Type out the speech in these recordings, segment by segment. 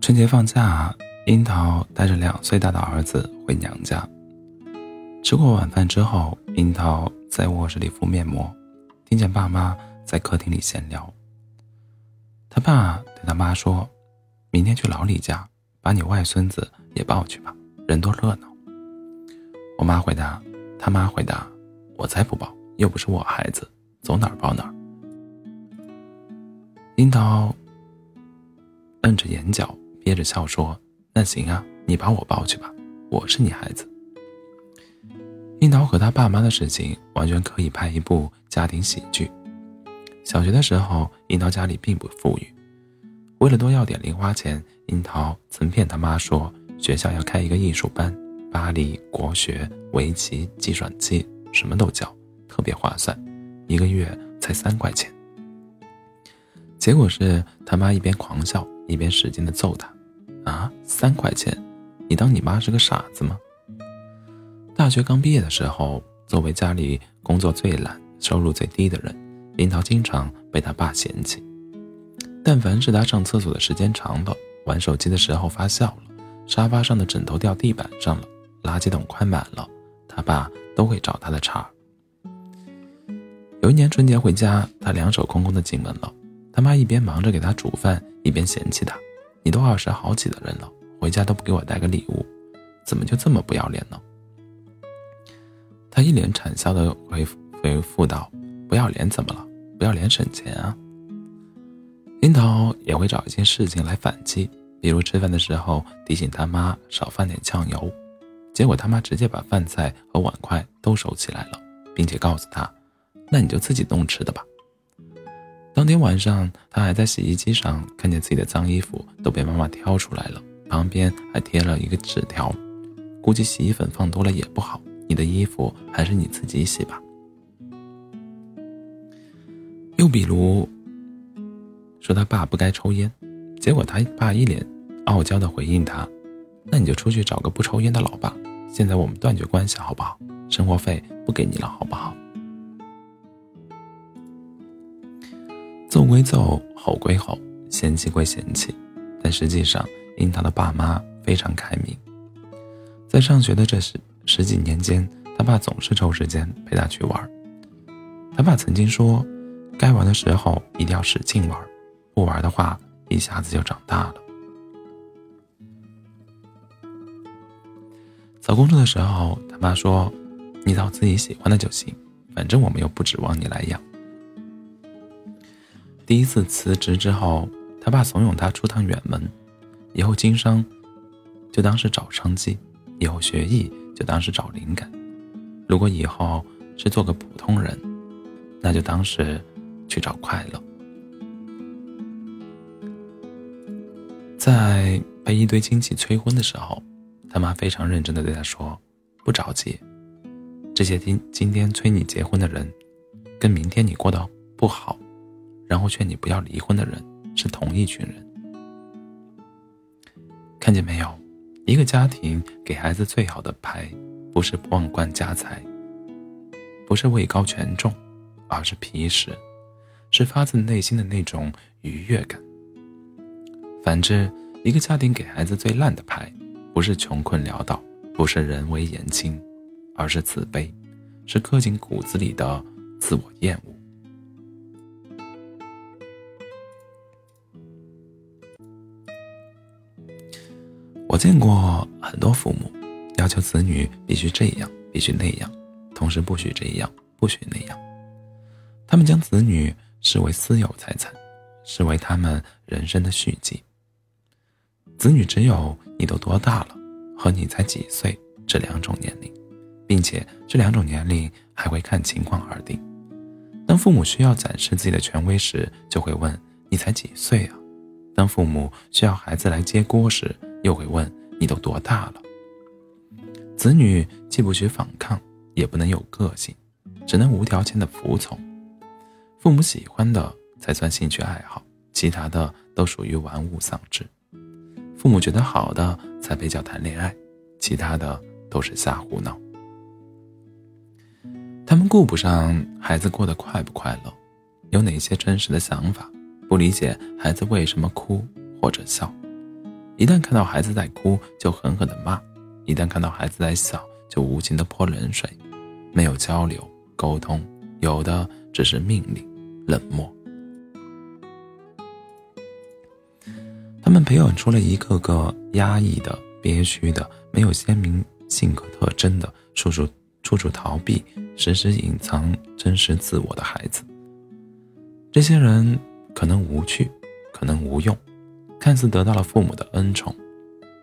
春节放假，樱桃带着两岁大的儿子回娘家。吃过晚饭之后，樱桃在卧室里敷面膜，听见爸妈在客厅里闲聊。他爸对他妈说：“明天去老李家，把你外孙子也抱去吧，人多热闹。”我妈回答，他妈回答：“我才不抱，又不是我孩子，走哪儿抱哪儿。”樱桃摁着眼角。憋着笑说：“那行啊，你把我抱去吧，我是你孩子。”樱桃和他爸妈的事情完全可以拍一部家庭喜剧。小学的时候，樱桃家里并不富裕，为了多要点零花钱，樱桃曾骗他妈说学校要开一个艺术班，芭蕾、国学、围棋、计算机，什么都教，特别划算，一个月才三块钱。结果是他妈一边狂笑，一边使劲的揍他。啊，三块钱，你当你妈是个傻子吗？大学刚毕业的时候，作为家里工作最懒、收入最低的人，樱桃经常被他爸嫌弃。但凡是他上厕所的时间长了，玩手机的时候发笑了，沙发上的枕头掉地板上了，垃圾桶快满了，他爸都会找他的茬。有一年春节回家，他两手空空的进门了，他妈一边忙着给他煮饭，一边嫌弃他。你都二十好几的人了，回家都不给我带个礼物，怎么就这么不要脸呢？他一脸惨笑的回回复道：“不要脸怎么了？不要脸省钱啊！”樱桃也会找一些事情来反击，比如吃饭的时候提醒他妈少放点酱油，结果他妈直接把饭菜和碗筷都收起来了，并且告诉他：“那你就自己弄吃的吧。”当天晚上，他还在洗衣机上看见自己的脏衣服都被妈妈挑出来了，旁边还贴了一个纸条，估计洗衣粉放多了也不好，你的衣服还是你自己洗吧。又比如，说他爸不该抽烟，结果他爸一脸傲娇的回应他：“那你就出去找个不抽烟的老爸，现在我们断绝关系好不好？生活费不给你了好不好？”揍归揍，吼归吼，嫌弃归嫌弃，但实际上，樱桃的爸妈非常开明。在上学的这十十几年间，他爸总是抽时间陪他去玩。他爸曾经说：“该玩的时候一定要使劲玩，不玩的话，一下子就长大了。”找工作的时候，他妈说：“你找自己喜欢的就行，反正我们又不指望你来养。”第一次辞职之后，他爸怂恿他出趟远门，以后经商就当是找商机，以后学艺就当是找灵感。如果以后是做个普通人，那就当是去找快乐。在被一堆亲戚催婚的时候，他妈非常认真的对他说：“不着急，这些今今天催你结婚的人，跟明天你过得不好。”然后劝你不要离婚的人是同一群人，看见没有？一个家庭给孩子最好的牌，不是万贯家财，不是位高权重，而是皮实，是发自内心的那种愉悦感。反之，一个家庭给孩子最烂的牌，不是穷困潦倒，不是人微言轻，而是自卑，是刻进骨子里的自我厌恶。见过很多父母要求子女必须这样，必须那样，同时不许这样，不许那样。他们将子女视为私有财产，视为他们人生的续集。子女只有你都多大了和你才几岁这两种年龄，并且这两种年龄还会看情况而定。当父母需要展示自己的权威时，就会问你才几岁啊？当父母需要孩子来接锅时，又会问你都多大了？子女既不许反抗，也不能有个性，只能无条件的服从。父母喜欢的才算兴趣爱好，其他的都属于玩物丧志。父母觉得好的才配叫谈恋爱，其他的都是瞎胡闹。他们顾不上孩子过得快不快乐，有哪些真实的想法，不理解孩子为什么哭或者笑。一旦看到孩子在哭，就狠狠的骂；一旦看到孩子在笑，就无情的泼冷水。没有交流沟通，有的只是命令、冷漠。他们培养出了一个个压抑的、憋屈的、没有鲜明性格特征的、处处处处逃避、时时隐藏真实自我的孩子。这些人可能无趣，可能无用，看似得到了父母的恩宠，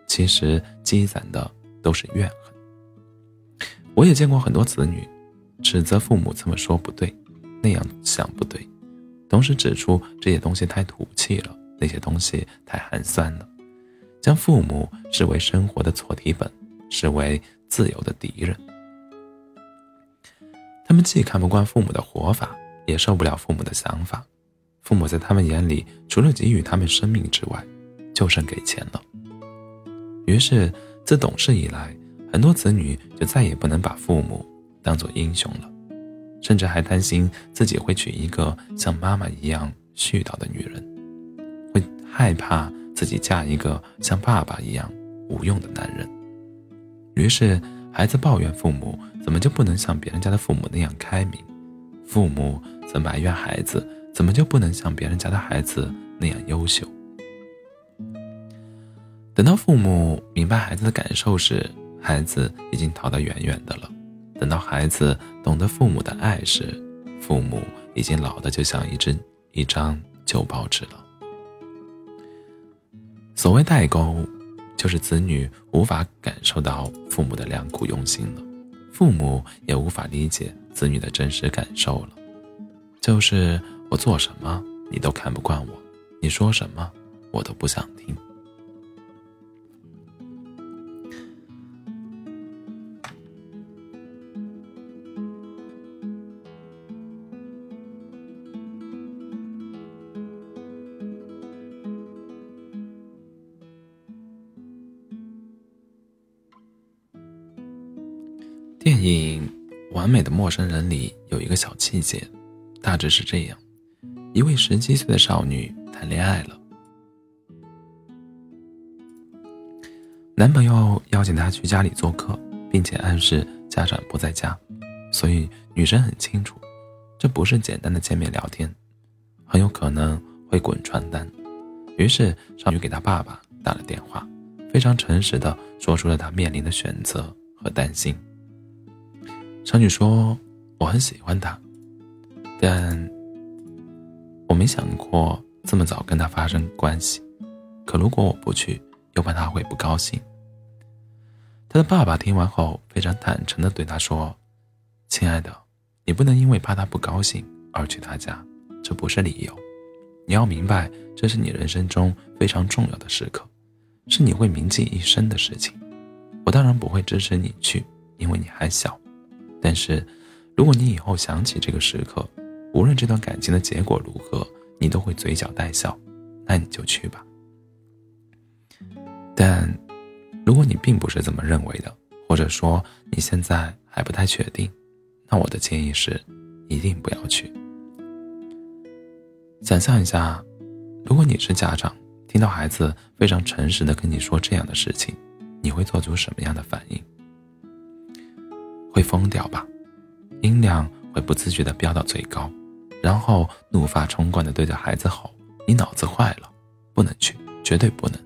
其实积攒的都是怨恨。我也见过很多子女，指责父母这么说不对，那样想不对，同时指出这些东西太土气了。那些东西太寒酸了，将父母视为生活的错题本，视为自由的敌人。他们既看不惯父母的活法，也受不了父母的想法。父母在他们眼里，除了给予他们生命之外，就剩给钱了。于是，自懂事以来，很多子女就再也不能把父母当做英雄了，甚至还担心自己会娶一个像妈妈一样絮叨的女人。会害怕自己嫁一个像爸爸一样无用的男人，于是孩子抱怨父母怎么就不能像别人家的父母那样开明，父母则埋怨孩子怎么就不能像别人家的孩子那样优秀。等到父母明白孩子的感受时，孩子已经逃得远远的了；等到孩子懂得父母的爱时，父母已经老得就像一只一张旧报纸了。所谓代沟，就是子女无法感受到父母的良苦用心了，父母也无法理解子女的真实感受了。就是我做什么你都看不惯我，你说什么我都不想听。电影《完美的陌生人》里有一个小细节，大致是这样：一位十七岁的少女谈恋爱了，男朋友邀请她去家里做客，并且暗示家长不在家，所以女生很清楚，这不是简单的见面聊天，很有可能会滚床单。于是少女给她爸爸打了电话，非常诚实的说出了她面临的选择和担心。少女说：“我很喜欢他，但我没想过这么早跟他发生关系。可如果我不去，又怕他会不高兴。”他的爸爸听完后非常坦诚的对他说：“亲爱的，你不能因为怕他不高兴而去他家，这不是理由。你要明白，这是你人生中非常重要的时刻，是你会铭记一生的事情。我当然不会支持你去，因为你还小。”但是，如果你以后想起这个时刻，无论这段感情的结果如何，你都会嘴角带笑，那你就去吧。但，如果你并不是这么认为的，或者说你现在还不太确定，那我的建议是，一定不要去。想象一下，如果你是家长，听到孩子非常诚实的跟你说这样的事情，你会做出什么样的反应？会疯掉吧，音量会不自觉的飙到最高，然后怒发冲冠地对着孩子吼：“你脑子坏了，不能去，绝对不能！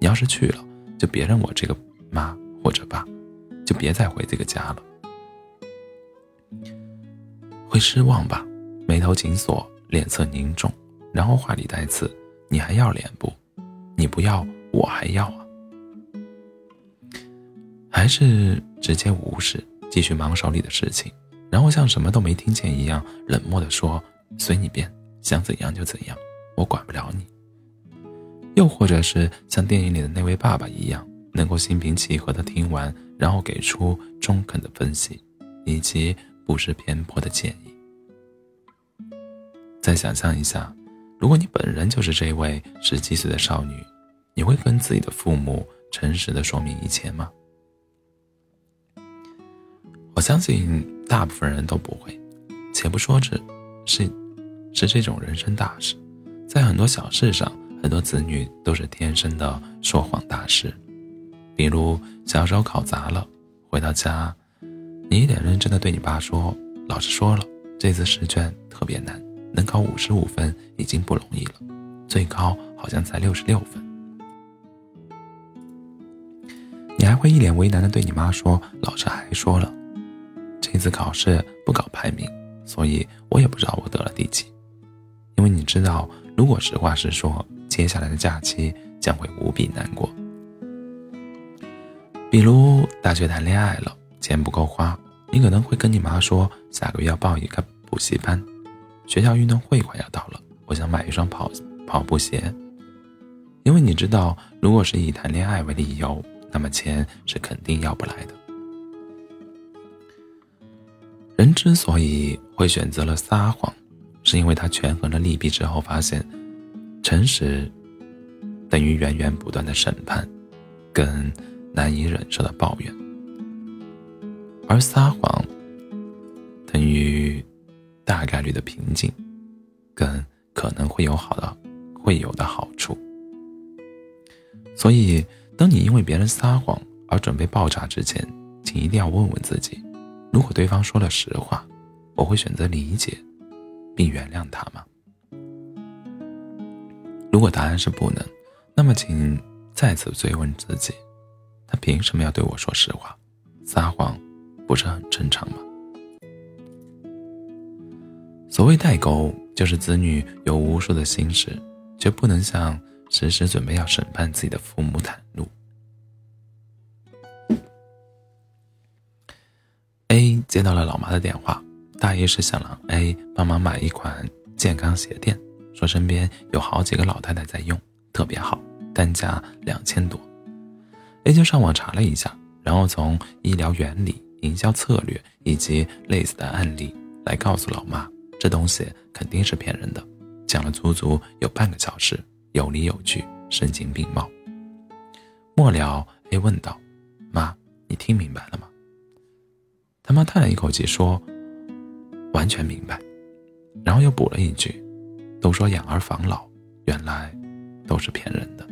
你要是去了，就别认我这个妈或者爸，就别再回这个家了。”会失望吧，眉头紧锁，脸色凝重，然后话里带刺：“你还要脸不？你不要，我还要啊！”还是直接无视。继续忙手里的事情，然后像什么都没听见一样冷漠地说：“随你便，想怎样就怎样，我管不了你。”又或者是像电影里的那位爸爸一样，能够心平气和的听完，然后给出中肯的分析，以及不失偏颇的建议。再想象一下，如果你本人就是这位十七岁的少女，你会跟自己的父母诚实的说明一切吗？我相信大部分人都不会，且不说这，是，是这种人生大事，在很多小事上，很多子女都是天生的说谎大师。比如小时候考砸了，回到家，你一脸认真的对你爸说：“老师说了，这次试卷特别难，能考五十五分已经不容易了，最高好像才六十六分。”你还会一脸为难的对你妈说：“老师还说了，这次考试不搞排名，所以我也不知道我得了第几。”因为你知道，如果实话实说，接下来的假期将会无比难过。比如大学谈恋爱了，钱不够花，你可能会跟你妈说下个月要报一个补习班，学校运动会快要到了，我想买一双跑跑步鞋。因为你知道，如果是以谈恋爱为理由，那么钱是肯定要不来的。人之所以会选择了撒谎，是因为他权衡了利弊之后，发现诚实等于源源不断的审判，跟。难以忍受的抱怨，而撒谎等于大概率的平静，跟可能会有好的会有的好处。所以，当你因为别人撒谎而准备爆炸之前，请一定要问问自己：如果对方说了实话，我会选择理解并原谅他吗？如果答案是不能，那么请再次追问自己。他凭什么要对我说实话？撒谎不是很正常吗？所谓代沟，就是子女有无数的心事，却不能向时时准备要审判自己的父母袒露。A 接到了老妈的电话，大意是想让 A 帮忙买一款健康鞋垫，说身边有好几个老太太在用，特别好，单价两千多。A 就上网查了一下，然后从医疗原理、营销策略以及类似的案例来告诉老妈，这东西肯定是骗人的。讲了足足有半个小时，有理有据，声情并茂。末了，A 问道：“妈，你听明白了吗？”他妈叹了一口气说：“完全明白。”然后又补了一句：“都说养儿防老，原来都是骗人的。”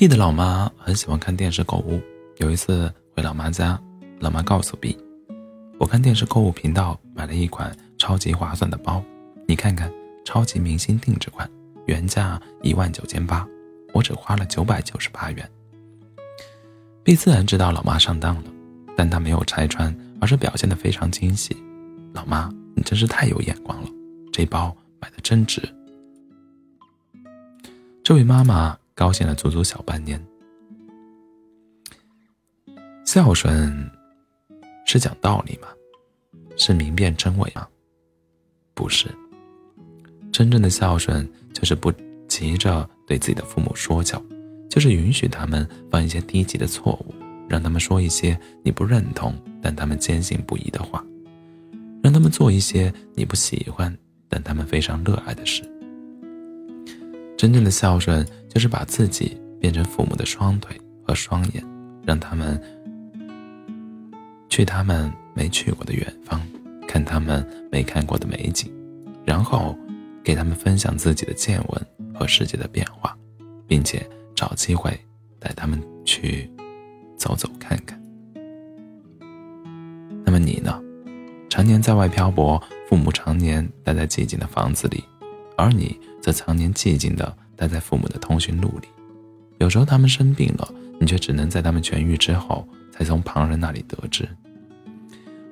B 的老妈很喜欢看电视购物。有一次回老妈家，老妈告诉 B：“ 我看电视购物频道买了一款超级划算的包，你看看，超级明星定制款，原价一万九千八，我只花了九百九十八元。”B 自然知道老妈上当了，但他没有拆穿，而是表现得非常惊喜：“老妈，你真是太有眼光了，这包买的真值。”这位妈妈。高兴了足足小半年。孝顺是讲道理吗？是明辨真伪吗？不是。真正的孝顺就是不急着对自己的父母说教，就是允许他们犯一些低级的错误，让他们说一些你不认同但他们坚信不疑的话，让他们做一些你不喜欢但他们非常热爱的事。真正的孝顺。就是把自己变成父母的双腿和双眼，让他们去他们没去过的远方，看他们没看过的美景，然后给他们分享自己的见闻和世界的变化，并且找机会带他们去走走看看。那么你呢？常年在外漂泊，父母常年待在寂静的房子里，而你则常年寂静的。待在父母的通讯录里，有时候他们生病了，你却只能在他们痊愈之后，才从旁人那里得知。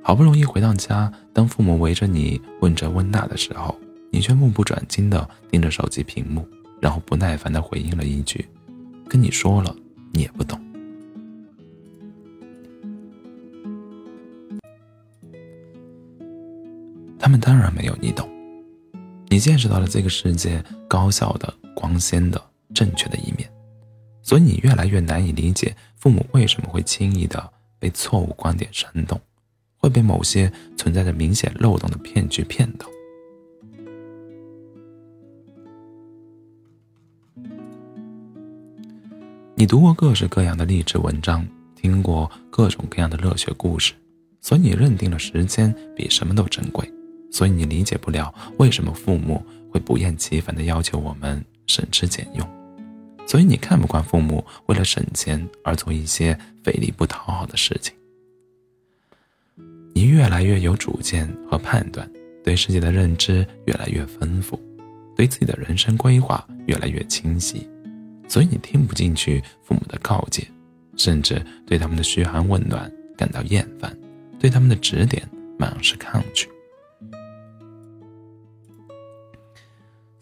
好不容易回到家，当父母围着你问这问那的时候，你却目不转睛地盯着手机屏幕，然后不耐烦地回应了一句：“跟你说了，你也不懂。”他们当然没有你懂，你见识到了这个世界高效的。光鲜的、正确的一面，所以你越来越难以理解父母为什么会轻易的被错误观点煽动，会被某些存在着明显漏洞的骗局骗到。你读过各式各样的励志文章，听过各种各样的热血故事，所以你认定了时间比什么都珍贵，所以你理解不了为什么父母会不厌其烦地要求我们省吃俭用，所以你看不惯父母为了省钱而做一些费力不讨好的事情。你越来越有主见和判断，对世界的认知越来越丰富，对自己的人生规划越来越清晰。所以你听不进去父母的告诫，甚至对他们的嘘寒问暖感到厌烦，对他们的指点满是抗拒。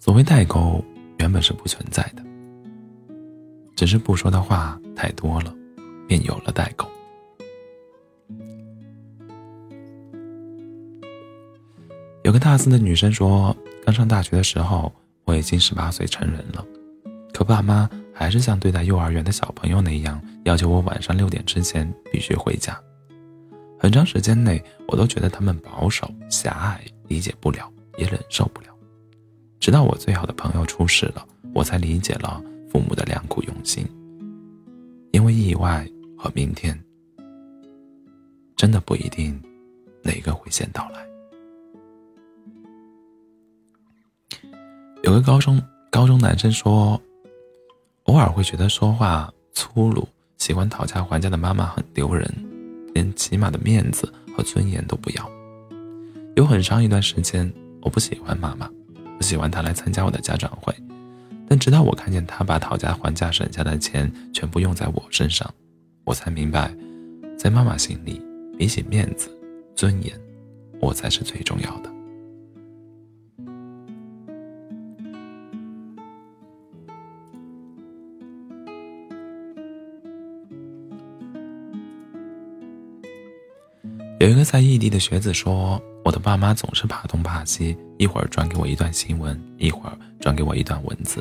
所谓代沟原本是不存在的，只是不说的话太多了，便有了代沟。有个大四的女生说，刚上大学的时候，我已经十八岁成人了。可爸妈还是像对待幼儿园的小朋友那样，要求我晚上六点之前必须回家。很长时间内，我都觉得他们保守、狭隘，理解不了，也忍受不了。直到我最好的朋友出事了，我才理解了父母的良苦用心。因为意外和明天，真的不一定哪个会先到来。有个高中高中男生说。偶尔会觉得说话粗鲁、喜欢讨价还价的妈妈很丢人，连起码的面子和尊严都不要。有很长一段时间，我不喜欢妈妈，不喜欢他来参加我的家长会。但直到我看见他把讨价还价省下的钱全部用在我身上，我才明白，在妈妈心里，比起面子、尊严，我才是最重要的。有一个在异地的学子说：“我的爸妈总是怕东怕西，一会儿转给我一段新闻，一会儿转给我一段文字，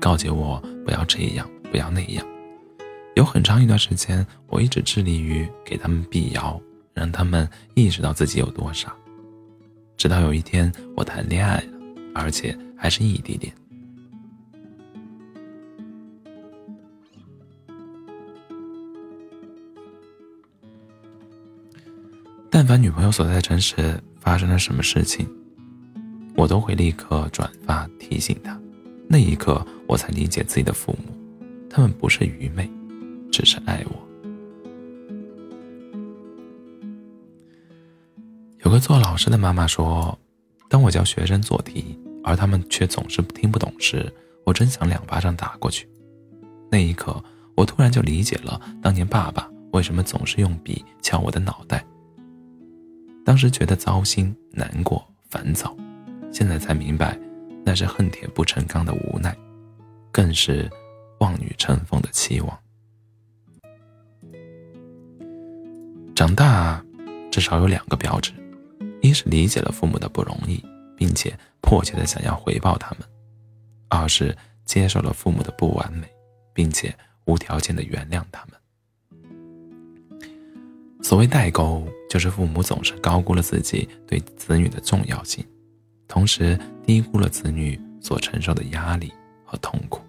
告诫我不要这样，不要那样。有很长一段时间，我一直致力于给他们辟谣，让他们意识到自己有多傻。直到有一天，我谈恋爱了，而且还是异地恋。”但凡女朋友所在的城市发生了什么事情，我都会立刻转发提醒他。那一刻，我才理解自己的父母，他们不是愚昧，只是爱我。有个做老师的妈妈说：“当我教学生做题，而他们却总是听不懂时，我真想两巴掌打过去。”那一刻，我突然就理解了当年爸爸为什么总是用笔敲我的脑袋。当时觉得糟心、难过、烦躁，现在才明白，那是恨铁不成钢的无奈，更是望女成凤的期望。长大，至少有两个标志：一是理解了父母的不容易，并且迫切的想要回报他们；二是接受了父母的不完美，并且无条件的原谅他们。所谓代沟，就是父母总是高估了自己对子女的重要性，同时低估了子女所承受的压力和痛苦，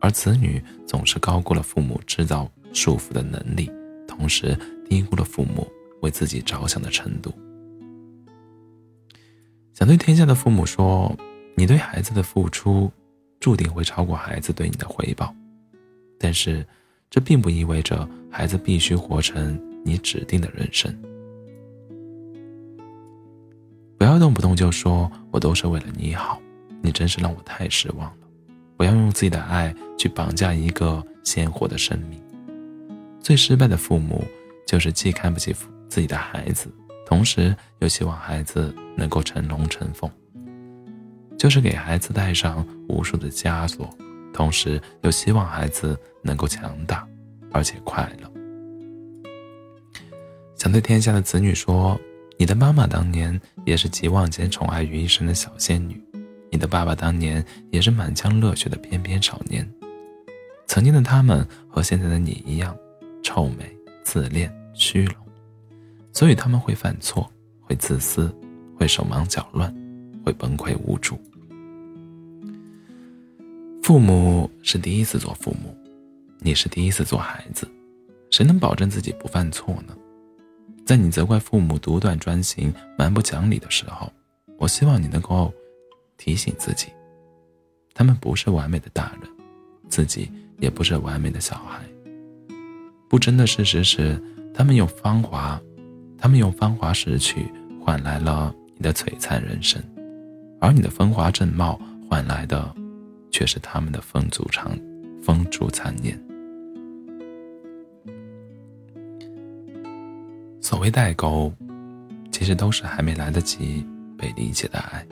而子女总是高估了父母制造束缚的能力，同时低估了父母为自己着想的程度。想对天下的父母说：你对孩子的付出，注定会超过孩子对你的回报，但是，这并不意味着孩子必须活成。你指定的人生，不要动不动就说我都是为了你好，你真是让我太失望了。不要用自己的爱去绑架一个鲜活的生命。最失败的父母，就是既看不起自己的孩子，同时又希望孩子能够成龙成凤，就是给孩子带上无数的枷锁，同时又希望孩子能够强大，而且快乐。想对天下的子女说：你的妈妈当年也是集万千宠爱于一身的小仙女，你的爸爸当年也是满腔热血的翩翩少年。曾经的他们和现在的你一样，臭美、自恋、虚荣，所以他们会犯错，会自私，会手忙脚乱，会崩溃无助。父母是第一次做父母，你是第一次做孩子，谁能保证自己不犯错呢？在你责怪父母独断专行、蛮不讲理的时候，我希望你能够提醒自己，他们不是完美的大人，自己也不是完美的小孩。不争的事实是，他们用芳华，他们用芳华逝去换来了你的璀璨人生，而你的风华正茂换来的，却是他们的风烛残风烛残年。所谓代沟，其实都是还没来得及被理解的爱。